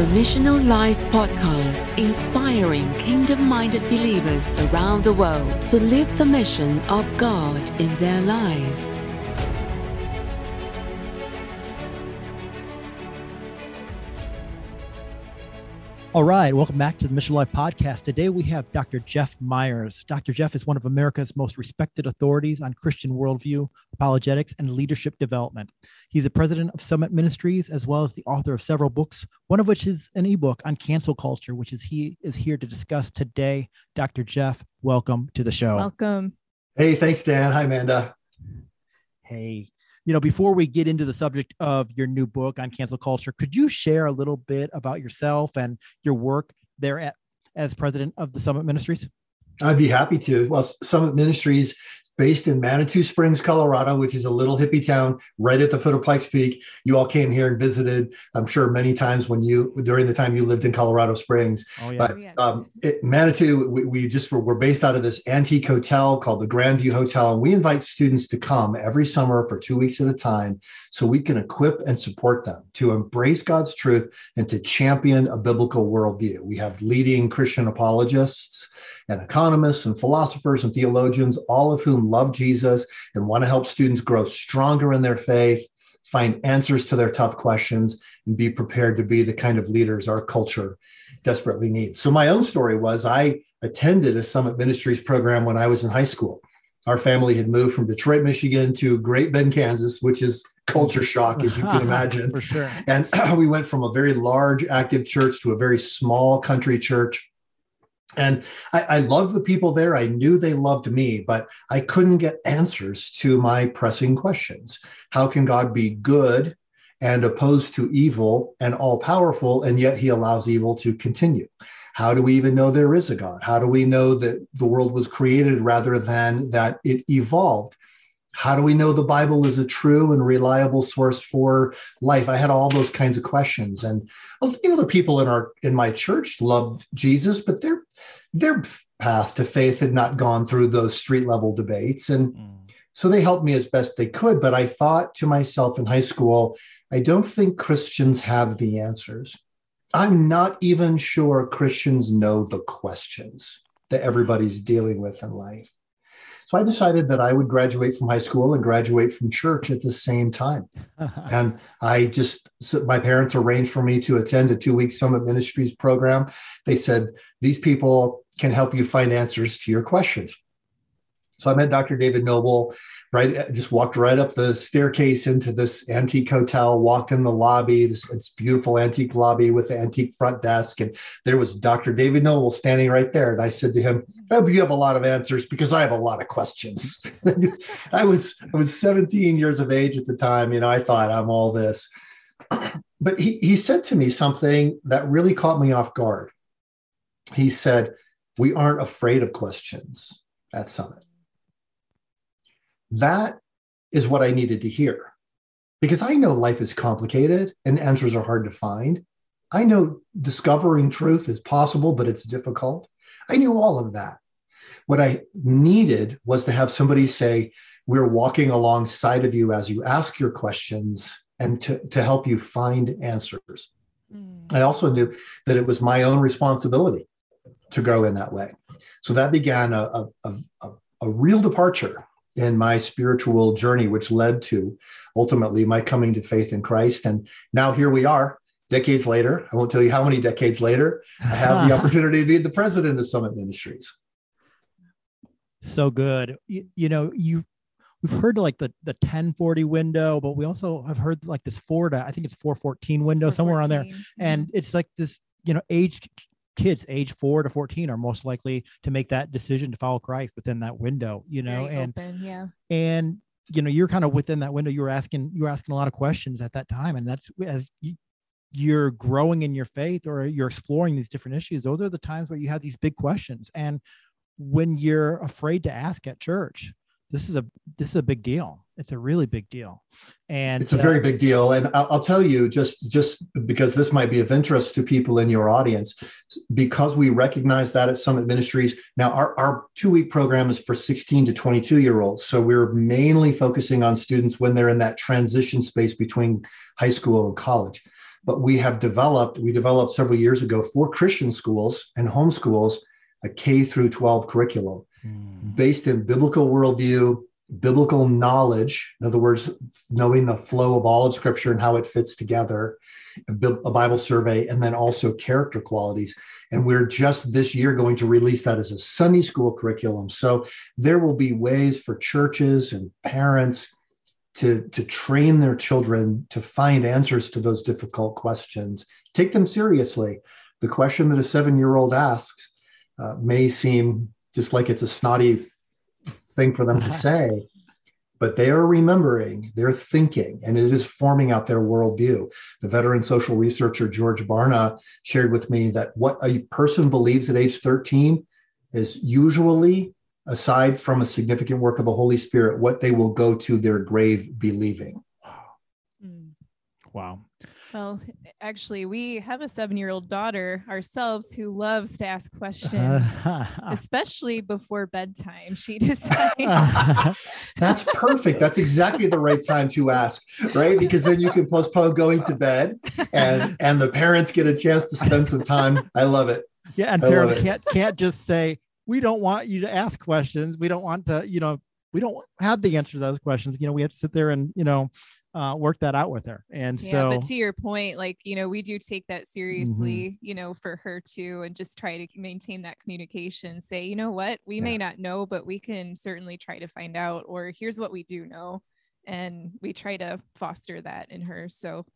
the Missional Life podcast, inspiring kingdom minded believers around the world to live the mission of God in their lives. All right, welcome back to the Mission Life podcast. Today we have Dr. Jeff Myers. Dr. Jeff is one of America's most respected authorities on Christian worldview, apologetics, and leadership development. He's the president of Summit Ministries as well as the author of several books, one of which is an ebook on cancel culture, which is he is here to discuss today. Dr. Jeff, welcome to the show. Welcome. Hey, thanks, Dan. Hi, Amanda. Hey, you know, before we get into the subject of your new book on cancel culture, could you share a little bit about yourself and your work there at, as president of the Summit Ministries? I'd be happy to. Well, Summit Ministries based in Manitou Springs, Colorado, which is a little hippie town right at the foot of Pikes Peak. You all came here and visited, I'm sure, many times when you during the time you lived in Colorado Springs. Oh, yeah. But oh, um, it, Manitou, we, we just were, we're based out of this antique hotel called the Grandview Hotel, and we invite students to come every summer for two weeks at a time, so we can equip and support them to embrace God's truth and to champion a biblical worldview. We have leading Christian apologists and economists and philosophers and theologians, all of whom love Jesus and want to help students grow stronger in their faith, find answers to their tough questions, and be prepared to be the kind of leaders our culture desperately needs. So, my own story was I attended a Summit Ministries program when I was in high school. Our family had moved from Detroit, Michigan to Great Bend, Kansas, which is culture shock, as you can imagine. For sure. And we went from a very large active church to a very small country church and I, I, loved the people there. I knew they loved me, but I couldn't get answers to my pressing questions. How can God be good and opposed to evil and all powerful, and yet he allows evil to continue? How do we even know there is a God? How do we know that the world was created rather than that it evolved? How do we know the Bible is a true and reliable source for life? I had all those kinds of questions, and you know the people in our in my church loved Jesus, but their their path to faith had not gone through those street level debates, and mm. so they helped me as best they could. But I thought to myself in high school, I don't think Christians have the answers. I'm not even sure Christians know the questions that everybody's dealing with in life. So I decided that I would graduate from high school and graduate from church at the same time. and I just, so my parents arranged for me to attend a two week Summit Ministries program. They said, these people can help you find answers to your questions. So I met Dr. David Noebel right uh, just walked right up the staircase into this antique hotel walked in the lobby this it's beautiful antique lobby with the antique front desk and there was dr david Noebel standing right there and i said to him i hope you have a lot of answers because i have a lot of questions. I was i was 17 years of age at the time you know i thought i'm all this. But he, he said to me something that really caught me off guard. He said we aren't afraid of questions at summit that is what I needed to hear because I know life is complicated and answers are hard to find. I know discovering truth is possible, but it's difficult. I knew all of that. What I needed was to have somebody say, We're walking alongside of you as you ask your questions and to, to help you find answers. Mm. I also knew that it was my own responsibility to grow in that way. So that began a, a, a, a real departure in my spiritual journey, which led to ultimately my coming to faith in Christ. And now here we are, decades later. I won't tell you how many decades later. I have the opportunity to be the president of Summit Ministries. So good. You, you know, you we've heard like the the 1040 window, but we also have heard like this four to I think it's 414 window 414. somewhere on there, and mm-hmm. it's like this you know age kids age four to 14 are most likely to make that decision to follow Christ within that window, you know, Very and, open, yeah. And, you know, you're kind of within that window. You were asking, you were asking a lot of questions at that time. And that's as you, you're growing in your faith or you're exploring these different issues. Those are the times where you have these big questions. And when you're afraid to ask at church, this is a, this is a big deal. It's a really big deal. And it's a uh, very big deal. And I'll, I'll, tell you just just because this might be of interest to people in your audience because we recognize that at summit ministries now our, our two week program is for 16 to 22 year olds so we're mainly focusing on students when they're in that transition space between high school and college. But we have developed, we developed several years ago for Christian schools and homeschools a K through 12 curriculum mm. based in biblical worldview, biblical knowledge, in other words, knowing the flow of all of scripture and how it fits together, a, Bible survey, and then also character qualities. And we're just this year going to release that as a Sunday school curriculum. So there will be ways for churches and parents to, to train their children to find answers to those difficult questions. Take them seriously. The question that a seven year old asks uh, may seem just like it's a snotty thing for them to uh-huh. say, but they are remembering, they're thinking, and it is forming out their worldview. The veteran social researcher George Barna shared with me that what a person believes at age 13 is usually, aside from a significant work of the Holy Spirit, what they will go to their grave believing. Wow. Well, actually, we have a seven year old daughter ourselves who loves to ask questions, especially before bedtime. She decides. That's perfect. That's exactly the right time to ask, right? Because then you can postpone going to bed and, and the parents get a chance to spend some time. I love it. Yeah. And parents can't, can't just say, we don't want you to ask questions. We don't want to, you know, we don't have the answer to those questions. You know, we have to sit there and, you know, uh, work that out with her. And yeah, so, but to your point, like, you know, we do take that seriously, mm-hmm. you know, for her too, and just try to maintain that communication. Say, you know what, we yeah. may not know, but we can certainly try to find out, or here's what we do know. And we try to foster that in her. So,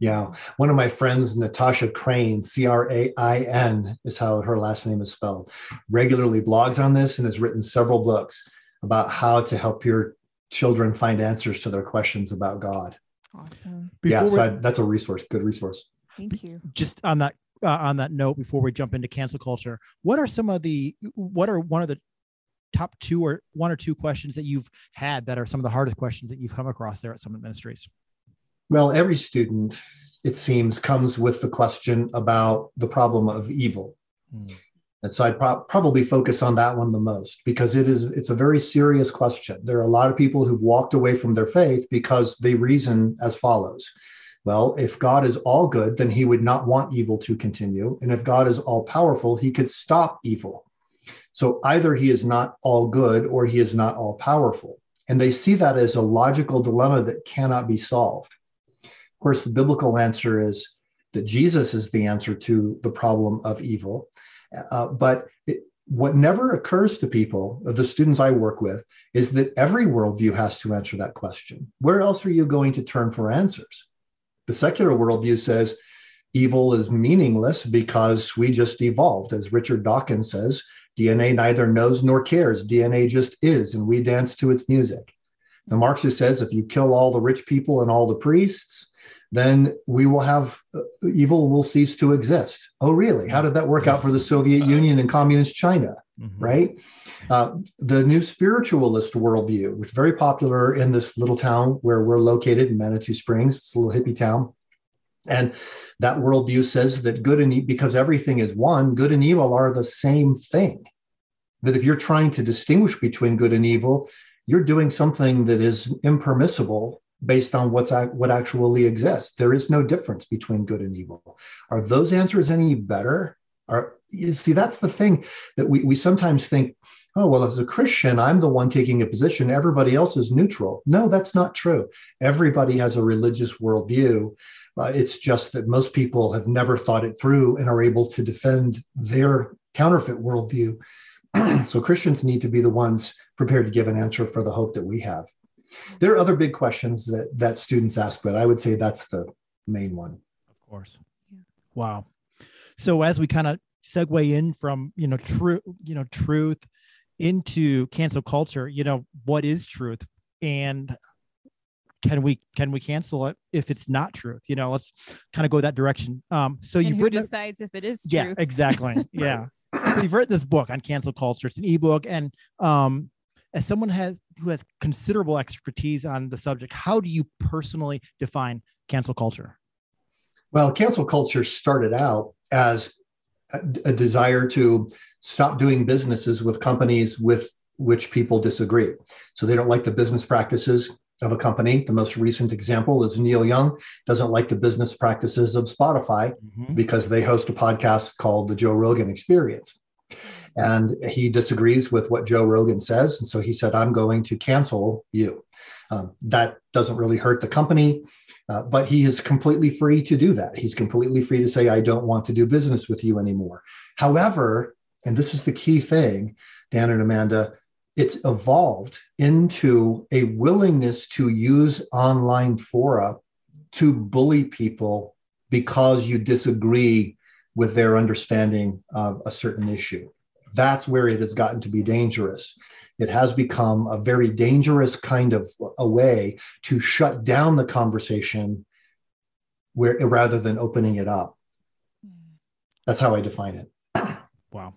yeah. One of my friends, Natasha Crain, C R A I N is how her last name is spelled, regularly blogs on this and has written several books about how to help your children find answers to their questions about God. Awesome. Before yeah, so I, that's a resource, good resource. Thank you. Just on that uh, on that note, before we jump into cancel culture, what are some of the what are one of the top two or one or two questions that you've had that are some of the hardest questions that you've come across there at Summit Ministries? Well, every student, it seems, comes with the question about the problem of evil. Hmm. And so I'd pro- probably focus on that one the most because it is it's a very serious question. There are a lot of people who've walked away from their faith because they reason as follows. Well, if God is all good, then he would not want evil to continue. And if God is all powerful, he could stop evil. So either he is not all good or he is not all powerful. And they see that as a logical dilemma that cannot be solved. Of course, the biblical answer is that Jesus is the answer to the problem of evil uh, but it, what never occurs to people, the students I work with, is that every worldview has to answer that question. Where else are you going to turn for answers? The secular worldview says evil is meaningless because we just evolved. As Richard Dawkins says, DNA neither knows nor cares. DNA just is, and we dance to its music. The Marxist says if you kill all the rich people and all the priests, then we will have uh, evil will cease to exist. Oh, really? How did that work out for the Soviet Union and communist China? Mm-hmm. Right? Uh, the new spiritualist worldview, which is very popular in this little town where we're located in Manitou Springs, it's a little hippie town. And that worldview says that good and evil, because everything is one, good and evil are the same thing. That if you're trying to distinguish between good and evil, you're doing something that is impermissible based on what's what actually exists. There is no difference between good and evil. Are those answers any better? Are you see that's the thing that we we sometimes think, oh well, as a Christian, I'm the one taking a position. Everybody else is neutral. No, that's not true. Everybody has a religious worldview. Uh, it's just that most people have never thought it through and are able to defend their counterfeit worldview. so Christians need to be the ones prepared to give an answer for the hope that we have. There are other big questions that that students ask, but I would say that's the main one. Of course. Yeah. Wow. So as we kind of segue in from you know true you know truth into cancel culture, you know what is truth and can we can we cancel it if it's not truth you know let's kind of go that direction um so and you've who written decides if it is truth. yeah exactly yeah so you've written this book on cancel culture it's an ebook and um as someone has who has considerable expertise on the subject, how do you personally define cancel culture? Well, cancel culture started out as a, a desire to stop doing businesses with companies with which people disagree. So they don't like the business practices of a company. The most recent example is Neil Young doesn't like the business practices of Spotify mm-hmm. because they host a podcast called The Joe Rogan Experience. And he disagrees with what Joe Rogan says. And so he said, I'm going to cancel you. Um, that doesn't really hurt the company, uh, but he is completely free to do that. He's completely free to say, I don't want to do business with you anymore. However, and this is the key thing, Dan and Amanda, it's evolved into a willingness to use online fora to bully people because you disagree with their understanding of a certain issue. That's where it has gotten to be dangerous. It has become a very dangerous kind of a way to shut down the conversation where rather than opening it up. That's how I define it. Wow.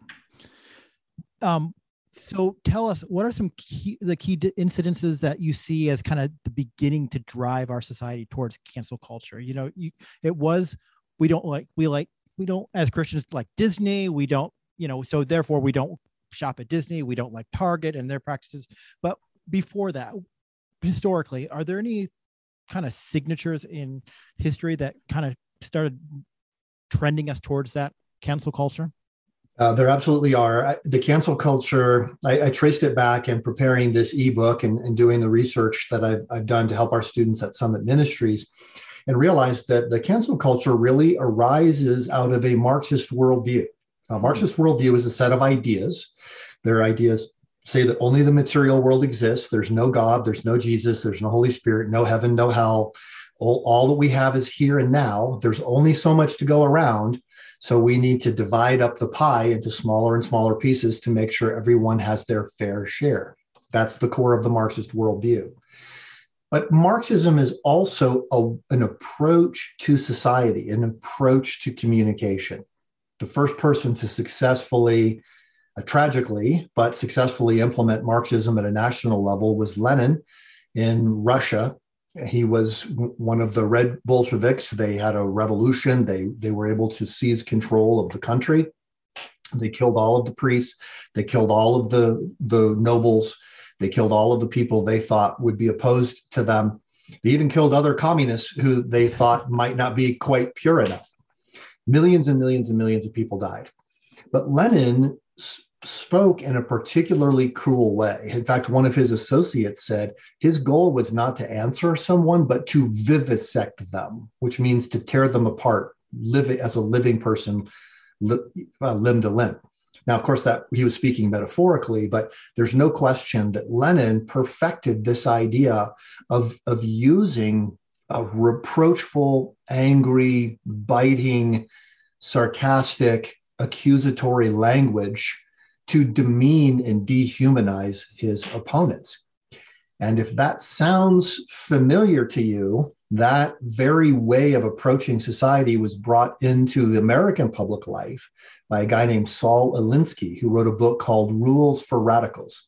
Um, so tell us what are some key the key incidences that you see as kind of the beginning to drive our society towards cancel culture you know you, it was we don't like we like we don't as christians like disney we don't you know so therefore we don't shop at disney we don't like target and their practices but before that historically are there any kind of signatures in history that kind of started trending us towards that cancel culture uh, there absolutely are. The cancel culture, I, I, traced it back in preparing this ebook and, and doing the research that I've, I've, done to help our students at Summit Ministries and realized that the cancel culture really arises out of a Marxist worldview. A Marxist worldview is a set of ideas. Their ideas say that only the material world exists. There's no God, there's no Jesus, there's no Holy Spirit, no heaven, no hell. All, all that we have is here and now. There's only so much to go around so we need to divide up the pie into smaller and smaller pieces to make sure everyone has their fair share. That's the core of the Marxist worldview. But Marxism is also a, an approach to society, an approach to communication. The first person to successfully, uh, tragically, but successfully implement Marxism at a national level was Lenin in Russia. He was one of the red bolsheviks. They had a revolution. They they were able to seize control of the country. They killed all of the priests. They killed all of the the nobles. They killed all of the people they thought would be opposed to them. They even killed other communists who they thought might not be quite pure enough millions and millions and millions of people died but lenin spoke in a particularly cruel way. In fact, one of his associates said his goal was not to answer someone, but to vivisect them, which means to tear them apart, live as a living person, uh, limb to limb. Now, of course, that he was speaking metaphorically, but there's no question that Lenin perfected this idea of, of using a reproachful, angry, biting, sarcastic, accusatory language to demean and dehumanize his opponents. And if that sounds familiar to you, that very way of approaching society was brought into the American public life by a guy named Saul Alinsky, who wrote a book called Rules for Radicals,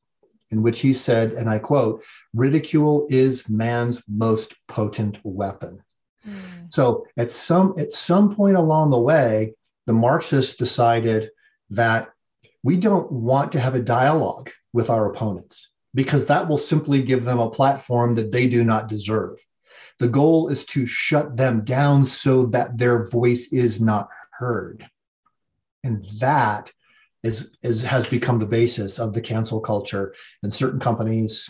in which he said, and I quote, ridicule is man's most potent weapon. Mm. So at some at some point along the way, the Marxists decided that we don't want to have a dialogue with our opponents because that will simply give them a platform that they do not deserve. The goal is to shut them down so that their voice is not heard. And that is, is has become the basis of the cancel culture. And certain companies,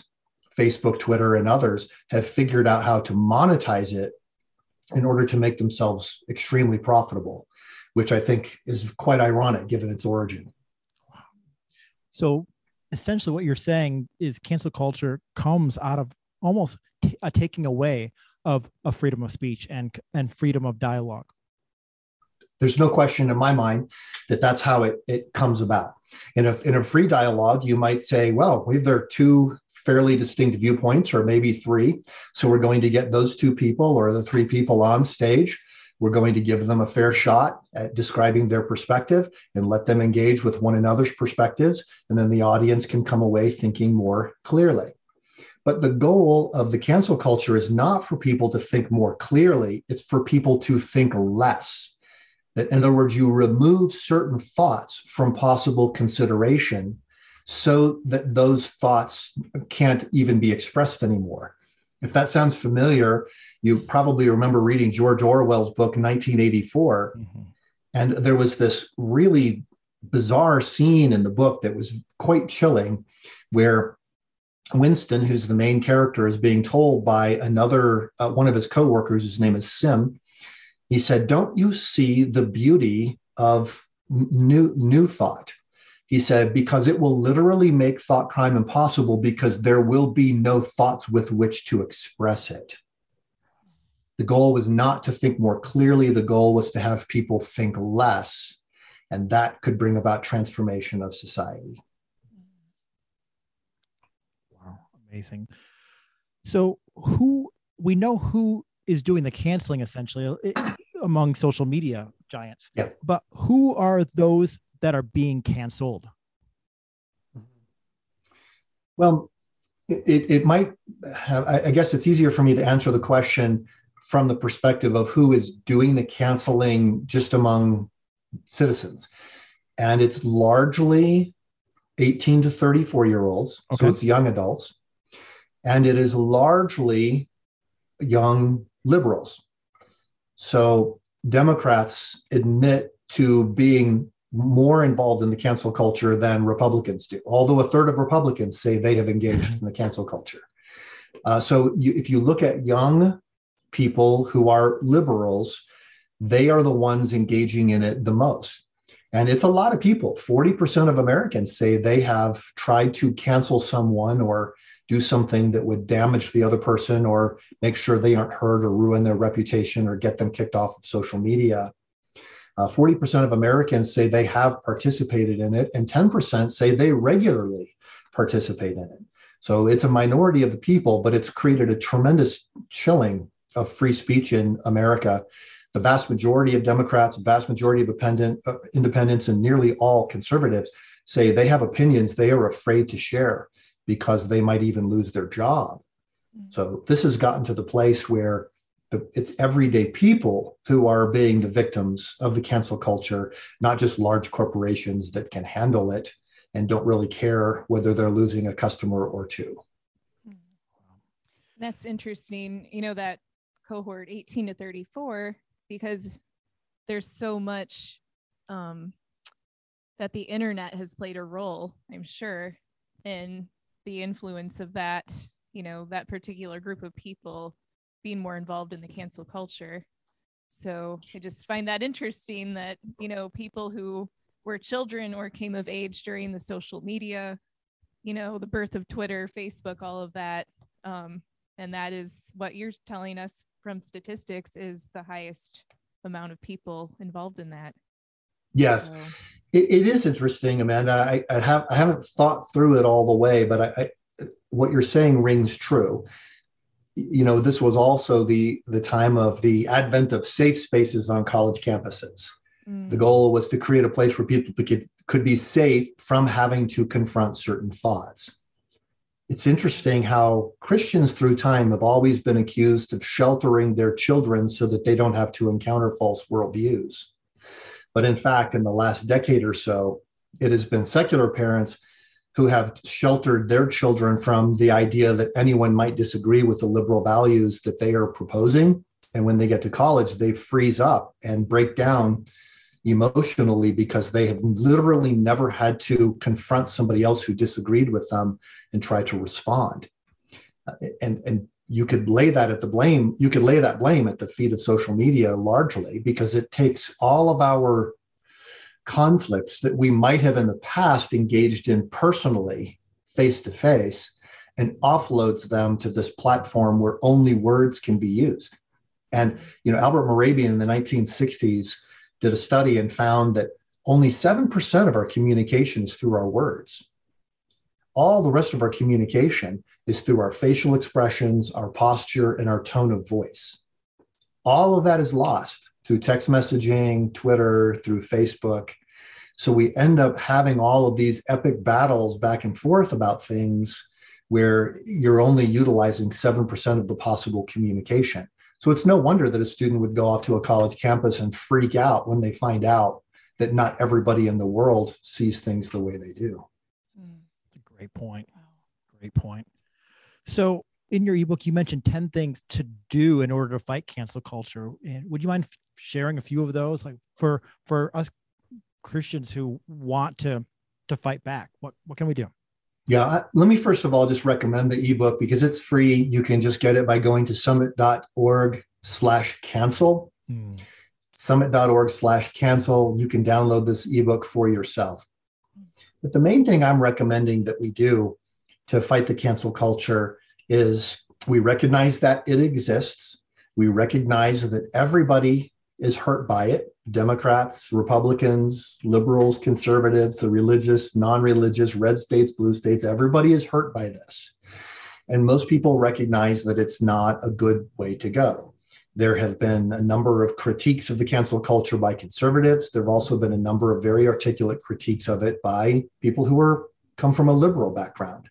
Facebook, Twitter, and others have figured out how to monetize it in order to make themselves extremely profitable, which I think is quite ironic given its origin. So essentially, what you're saying is cancel culture comes out of almost a taking away of, a freedom of speech and and freedom of dialogue. There's no question in my mind that that's how it, it comes about. In a, in a free dialogue, you might say, well, there are two fairly distinct viewpoints, or maybe three. So we're going to get those two people or the three people on stage we're going to give them a fair shot at describing their perspective and let them engage with one another's perspectives. And then the audience can come away thinking more clearly. But the goal of the cancel culture is not for people to think more clearly, it's for people to think less. That, in other words, you remove certain thoughts from possible consideration so that those thoughts can't even be expressed anymore. If that sounds familiar, you probably remember reading George Orwell's book 1984. Mm-hmm. And there was this really bizarre scene in the book that was quite chilling where Winston, who's the main character, is being told by another uh, one of his coworkers, whose name is Syme. He said, "Don't you see the beauty of new new thought?" He said, "Because it will literally make thought crime impossible because there will be no thoughts with which to express it." The goal was not to think more clearly. The goal was to have people think less, and that could bring about transformation of society. Wow, amazing. So, who we know who is doing the canceling essentially among social media giants. Yeah. But who are those that are being canceled? Well, it, it might have, I guess it's easier for me to answer the question from the perspective of who is doing the canceling just among citizens. And it's largely 18 to 34 year olds. Okay. So it's young adults and it is largely young liberals. So Democrats admit to being more involved in the cancel culture than Republicans do, although a third of Republicans say they have engaged in the cancel culture. Uh, so you, if you look at young people who are liberals, they are the ones engaging in it the most. And it's a lot of people. 40% of Americans say they have tried to cancel someone or do something that would damage the other person or make sure they aren't hurt or ruin their reputation or get them kicked off of social media. Uh, 40% of Americans say they have participated in it, and 10% say they regularly participate in it. So it's a minority of the people, but it's created a tremendous chilling of free speech in America. The vast majority of Democrats, vast majority of independent, uh, independents, and nearly all conservatives say they have opinions they are afraid to share because they might even lose their job. Mm. So this has gotten to the place where the, it's everyday people who are being the victims of the cancel culture, not just large corporations that can handle it and don't really care whether they're losing a customer or two. Mm. That's interesting. You know, that cohort 18 to 34, because there's so much um, that the internet has played a role, I'm sure, in the influence of that, you know, that particular group of people being more involved in the cancel culture. So I just find that interesting that, you know, people who were children or came of age during the social media, you know, the birth of Twitter, Facebook, all of that. Um, and that is what you're telling us from statistics is the highest amount of people involved in that. Yes, so. it, it is interesting, Amanda. I, I, have I haven't thought through it all the way, but I, I, what you're saying rings true. You know, this was also the the time of the advent of safe spaces on college campuses. Mm. The goal was to create a place where people could, could be safe from having to confront certain thoughts. It's interesting how Christians through time have always been accused of sheltering their children so that they don't have to encounter false worldviews. But in fact, in the last decade or so, it has been secular parents who have sheltered their children from the idea that anyone might disagree with the liberal values that they are proposing. And when they get to college, they freeze up and break down emotionally because they have literally never had to confront somebody else who disagreed with them and try to respond. And, and you could lay that at the blame you could lay that blame at the feet of social media largely because it takes all of our conflicts that we might have in the past engaged in personally face to face and offloads them to this platform where only words can be used. And you know albert mehrabian in the 1960s did a study and found that only 7% of our communication is through our words. All the rest of our communication is through our facial expressions, our posture, and our tone of voice. All of that is lost through text messaging, Twitter, through Facebook. So we end up having all of these epic battles back and forth about things where you're only utilizing 7% of the possible communication. So it's no wonder that a student would go off to a college campus and freak out when they find out that not everybody in the world sees things the way they do. Hmm. That's a Great point. Great point. So in your ebook, you mentioned 10 things to do in order to fight cancel culture. And would you mind sharing a few of those? Like for for us Christians who want to to fight back, what what can we do? Yeah, let me first of all just recommend the ebook because it's free. You can just get it by going to summit.org slash cancel. Hmm. Summit.org slash cancel. You can download this ebook for yourself. But the main thing I'm recommending that we do to fight the cancel culture is we recognize that it exists. We recognize that everybody is hurt by it Democrats, Republicans, liberals, conservatives, the religious, non religious, red states, blue states, everybody is hurt by this. And most people recognize that it's not a good way to go. There have been a number of critiques of the cancel culture by conservatives. There have also been a number of very articulate critiques of it by people who are come from a liberal background.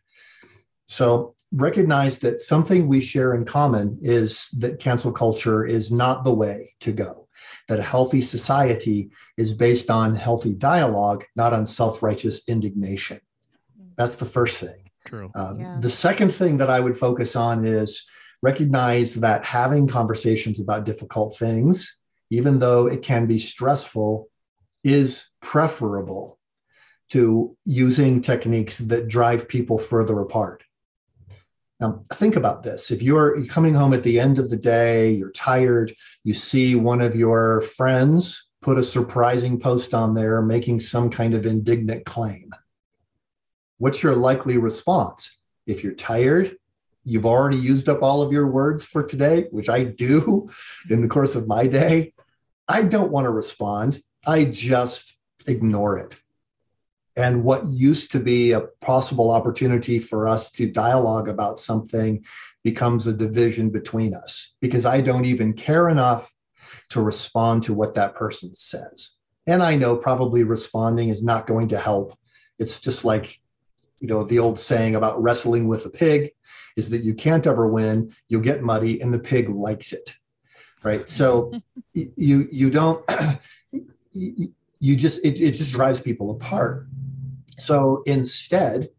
So recognize that something we share in common is that cancel culture is not the way to go. That a healthy society is based on healthy dialogue, not on self righteous indignation. That's the first thing. True. Um, yeah. The second thing that I would focus on is recognize that having conversations about difficult things, even though it can be stressful, is preferable to using techniques that drive people further apart. Now, think about this. If you're coming home at the end of the day, you're tired, you see one of your friends put a surprising post on there making some kind of indignant claim. What's your likely response? If you're tired, you've already used up all of your words for today, which I do in the course of my day, I don't want to respond. I just ignore it. And what used to be a possible opportunity for us to dialogue about something becomes a division between us because I don't even care enough to respond to what that person says. And I know probably responding is not going to help. It's just like, you know, the old saying about wrestling with a pig is that you can't ever win you'll get muddy and the pig likes it right so you you don't you just it, it just drives people apart so instead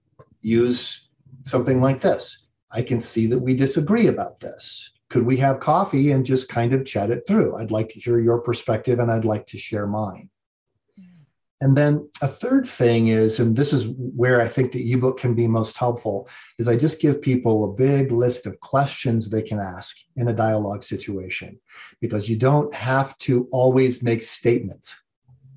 use something like this. I can see that we disagree about this. Could we have coffee and just kind of chat it through? I'd like to hear your perspective and i'd like to share mine. And then a third thing is, and this is where I think the ebook can be most helpful, is I just give people a big list of questions they can ask in a dialogue situation. Because you don't have to always make statements.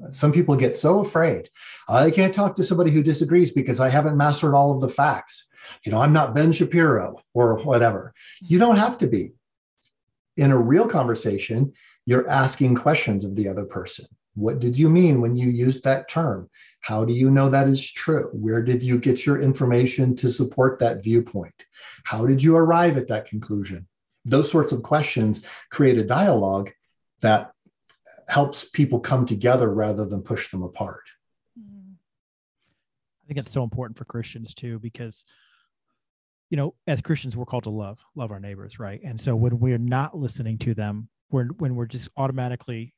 Some people get so afraid. I can't talk to somebody who disagrees because I haven't mastered all of the facts. You know, I'm not Ben Shapiro or whatever. You don't have to be. In a real conversation, you're asking questions of the other person what did you mean when you used that term? How do you know that is true? Where did you get your information to support that viewpoint? How did you arrive at that conclusion? Those sorts of questions create a dialogue that helps people come together rather than push them apart. I think it's so important for Christians too, because you know, as Christians, we're called to love, love our neighbors, right? And so when we're not listening to them, when when we're just automatically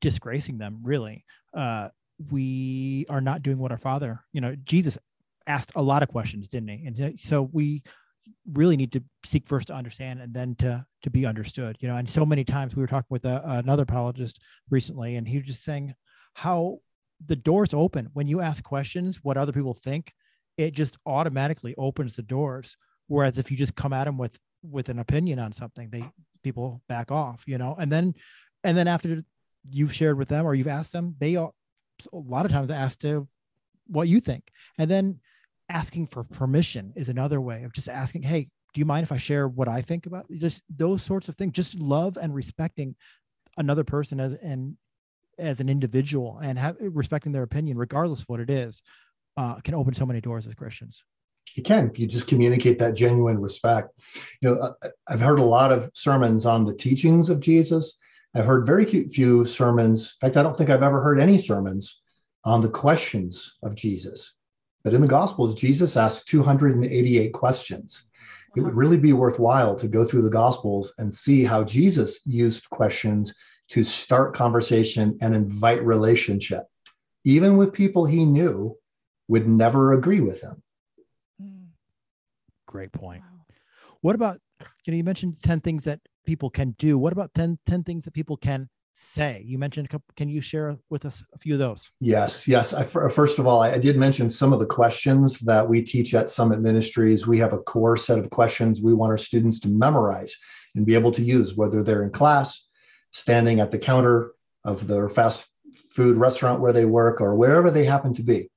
disgracing them really uh we are not doing what our father you know jesus asked a lot of questions didn't he and so we really need to seek first to understand and then to to be understood you know? And so many times we were talking with a, another apologist recently and he was just saying how the doors open. When you ask questions what other people think it just automatically opens the doors. Whereas if you just come at them with with an opinion on something they people back off you know? And then and then after you've shared with them or you've asked them, they all, a lot of times ask to what you think. And then asking for permission is another way of just asking, hey, do you mind if I share what I think about just those sorts of things? Just love and respecting another person as and as an individual and have, respecting their opinion, regardless of what it is, uh, can open so many doors as Christians. You can if you just communicate that genuine respect. You know, uh, I've heard a lot of sermons on the teachings of Jesus, I've heard very few sermons. In fact, I don't think I've ever heard any sermons on the questions of Jesus. But in the Gospels, Jesus asked 288 questions. It would uh-huh. really be worthwhile to go through the Gospels and see how Jesus used questions to start conversation and invite relationship, even with people he knew would never agree with him. Mm. Great point. What about, you know, you mentioned 10 things that people can do. What about 10, 10 things that people can say? You mentioned a couple, can you share with us a few of those? Yes, yes. I, first of all, I, I did mention some of the questions that we teach at Summit Ministries. We have a core set of questions we want our students to memorize and be able to use, whether they're in class, standing at the counter of their fast food restaurant where they work, or wherever they happen to be.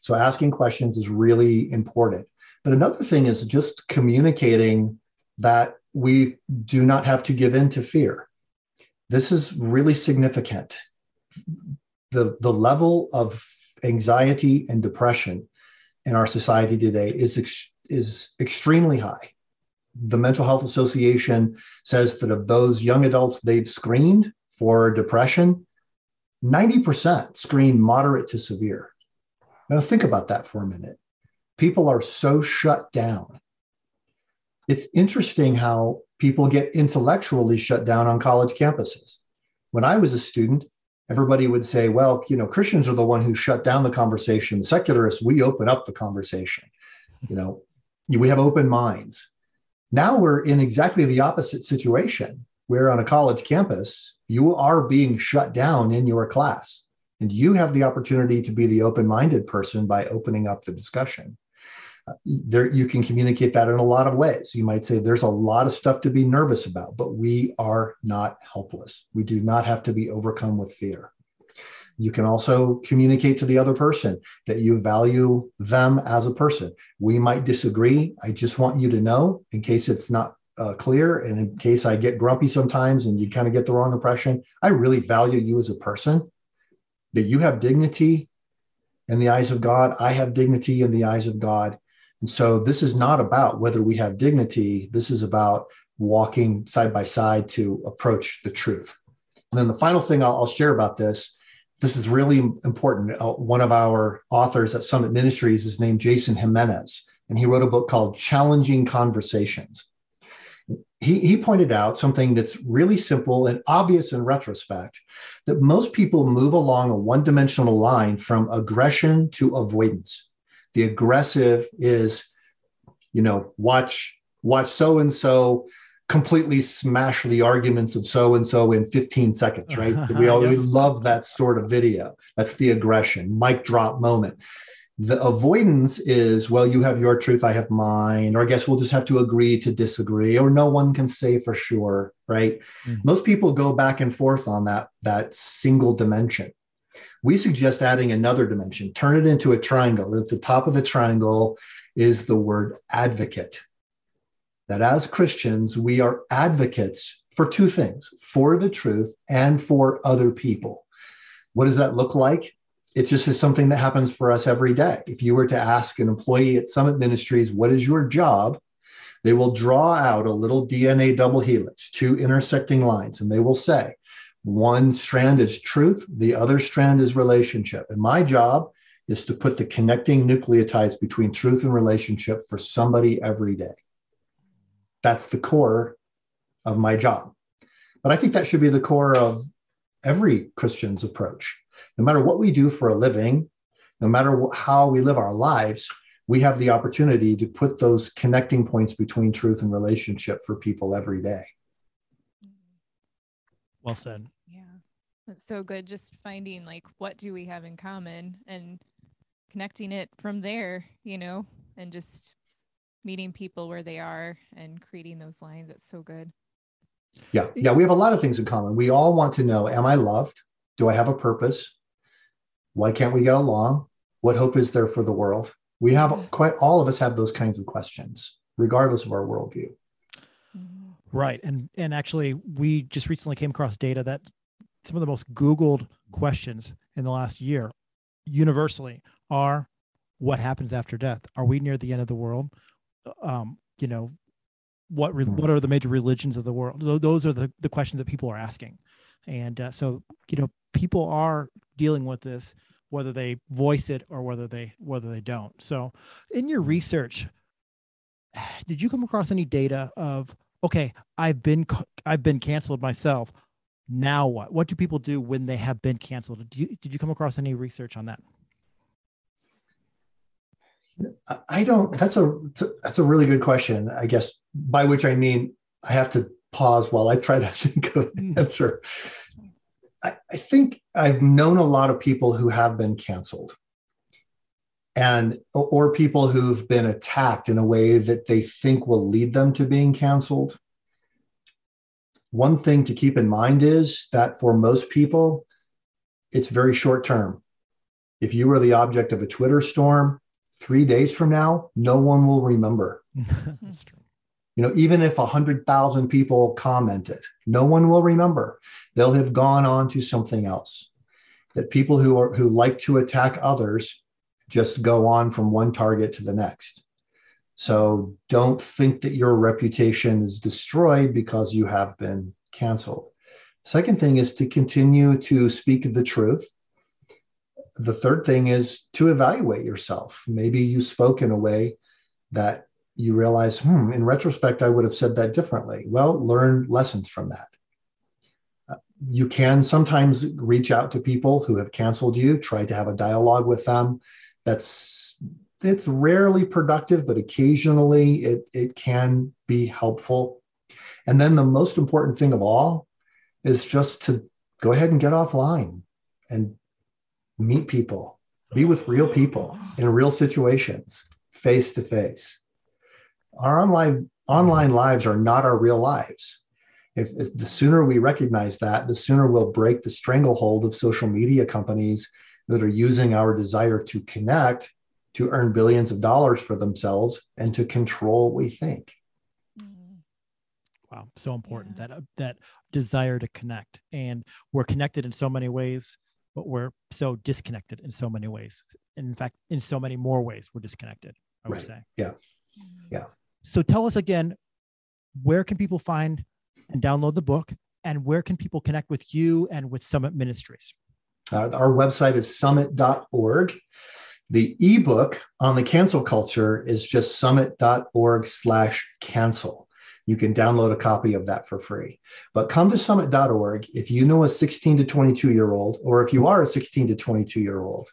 So asking questions is really important. But another thing is just communicating that we do not have to give in to fear. This is really significant. The, the level of anxiety and depression in our society today is, ex- is extremely high. The Mental Health Association says that of those young adults they've screened for depression, 90% screen moderate to severe. Now, think about that for a minute. People are so shut down. It's interesting how people get intellectually shut down on college campuses. When I was a student, everybody would say, well, you know, Christians are the one who shut down the conversation. The secularists, we open up the conversation. You know, we have open minds. Now we're in exactly the opposite situation where on a college campus, you are being shut down in your class. And you have the opportunity to be the open minded person by opening up the discussion. There, you can communicate that in a lot of ways. You might say there's a lot of stuff to be nervous about, but we are not helpless. We do not have to be overcome with fear. You can also communicate to the other person that you value them as a person. We might disagree. I just want you to know, in case it's not uh, clear, and in case I get grumpy sometimes and you kind of get the wrong impression, I really value you as a person that you have dignity in the eyes of God. I have dignity in the eyes of God. And so this is not about whether we have dignity. This is about walking side by side to approach the truth. And then the final thing I'll, I'll share about this this is really important. Uh, one of our authors at Summit Ministries is named Jason Jimenez, and he wrote a book called Challenging Conversations he, he pointed out something that's really simple and obvious in retrospect that most people move along a one dimensional line from aggression to avoidance. The aggressive is, you know, watch, watch so and so completely smash the arguments of so and so in 15 seconds, right? we all we love that sort of video. That's the aggression, mic drop moment. The avoidance is, well, you have your truth, I have mine, or I guess we'll just have to agree to disagree, or no one can say for sure, right? Mm-hmm. Most people go back and forth on that, that single dimension. We suggest adding another dimension, turn it into a triangle. At the top of the triangle is the word advocate. That as Christians, we are advocates for two things for the truth and for other people. What does that look like? it just is something that happens for us every day. If you were to ask an employee at Summit Ministries, what is your job? They will draw out a little DNA double helix, two intersecting lines, and they will say, one strand is truth, the other strand is relationship. And my job is to put the connecting nucleotides between truth and relationship for somebody every day. That's the core of my job. But I think that should be the core of every Christian's approach no matter what we do for a living, no matter how we live our lives, we have the opportunity to put those connecting points between truth and relationship for people every day. Well said. Yeah. That's so good. Just finding like what do we have in common and connecting it from there, you know, and just meeting people where they are and creating those lines. It's so good. Yeah. Yeah. We have a lot of things in common. We all want to know Am I loved? Do I have a purpose? Why can't we get along? What hope is there for the world? We have mm-hmm. quite all of us have those kinds of questions, regardless of our worldview. Right. And and actually we just recently came across data that some of the most Googled questions in the last year universally are what happens after death? Are we near the end of the world? Um, you know, what re- what are the major religions of the world? Those are the, the questions that people are asking. And uh, so, you know, people are dealing with this whether they voice it or whether they whether they don't so in your research did you come across any data of okay i've been i've been canceled myself now what what do people do when they have been canceled did you, did you come across any research on that I don't. That's a that's a really good question. I guess by which I mean I have to pause while I try to think of an hmm. answer. I, I think I've known a lot of people who have been canceled, and or people who've been attacked in a way that they think will lead them to being canceled. One thing to keep in mind is that for most people, it's very short term. If you were the object of a Twitter storm, three days from now, no one will remember. That's true. You know, even if 100,000 people commented, no one will remember. They'll have gone on to something else. That people who are who like to attack others just go on from one target to the next. So don't think that your reputation is destroyed because you have been canceled. Second thing is to continue to speak the truth the third thing is to evaluate yourself. Maybe you spoke in a way that you realize, hmm, in retrospect, I would have said that differently. Well, learn lessons from that. Uh, you can sometimes reach out to people who have canceled you, try to have a dialogue with them. That's it's rarely productive, but occasionally it, it can be helpful. And then the most important thing of all is just to go ahead and get offline and meet people, be with real people in real situations, face to face. Our online online lives are not our real lives. If, if, the sooner we recognize that, the sooner we'll break the stranglehold of social media companies that are using our desire to connect to earn billions of dollars for themselves and to control what we think. Wow, so important yeah. that uh, that desire to connect, and we're connected in so many ways but we're so disconnected in so many ways. In fact, in so many more ways, we're disconnected, I would right. say. Yeah. Yeah. So tell us again, where can people find and download the book? And where can people connect with you and with Summit Ministries? Uh, our website is summit.org. The ebook on the cancel culture is just summit.org slash cancel you can download a copy of that for free. But come to summit.org if you know a 16 to 22 year old, or if you are a 16 to 22 year old.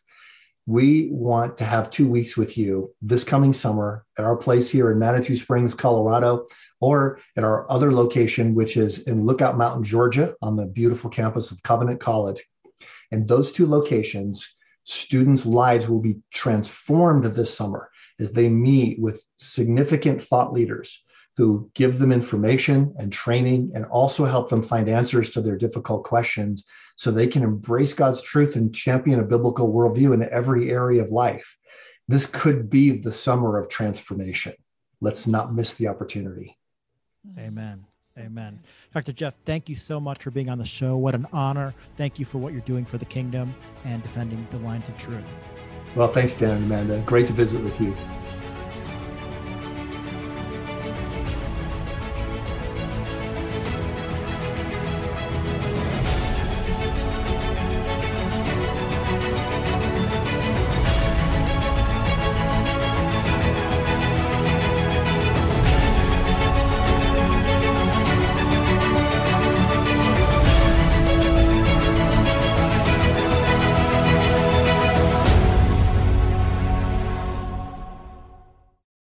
We want to have two weeks with you this coming summer at our place here in Manitou Springs, Colorado, or at our other location, which is in Lookout Mountain, Georgia, on the beautiful campus of Covenant College. And those two locations, students' lives will be transformed this summer as they meet with significant thought leaders who give them information and training and also help them find answers to their difficult questions so they can embrace God's truth and champion a biblical worldview in every area of life. This could be the summer of transformation. Let's not miss the opportunity. Amen. Amen. Dr. Jeff, thank you so much for being on the show. What an honor. Thank you for what you're doing for the kingdom and defending the lines of truth. Well, thanks, Dan and Amanda. Great to visit with you.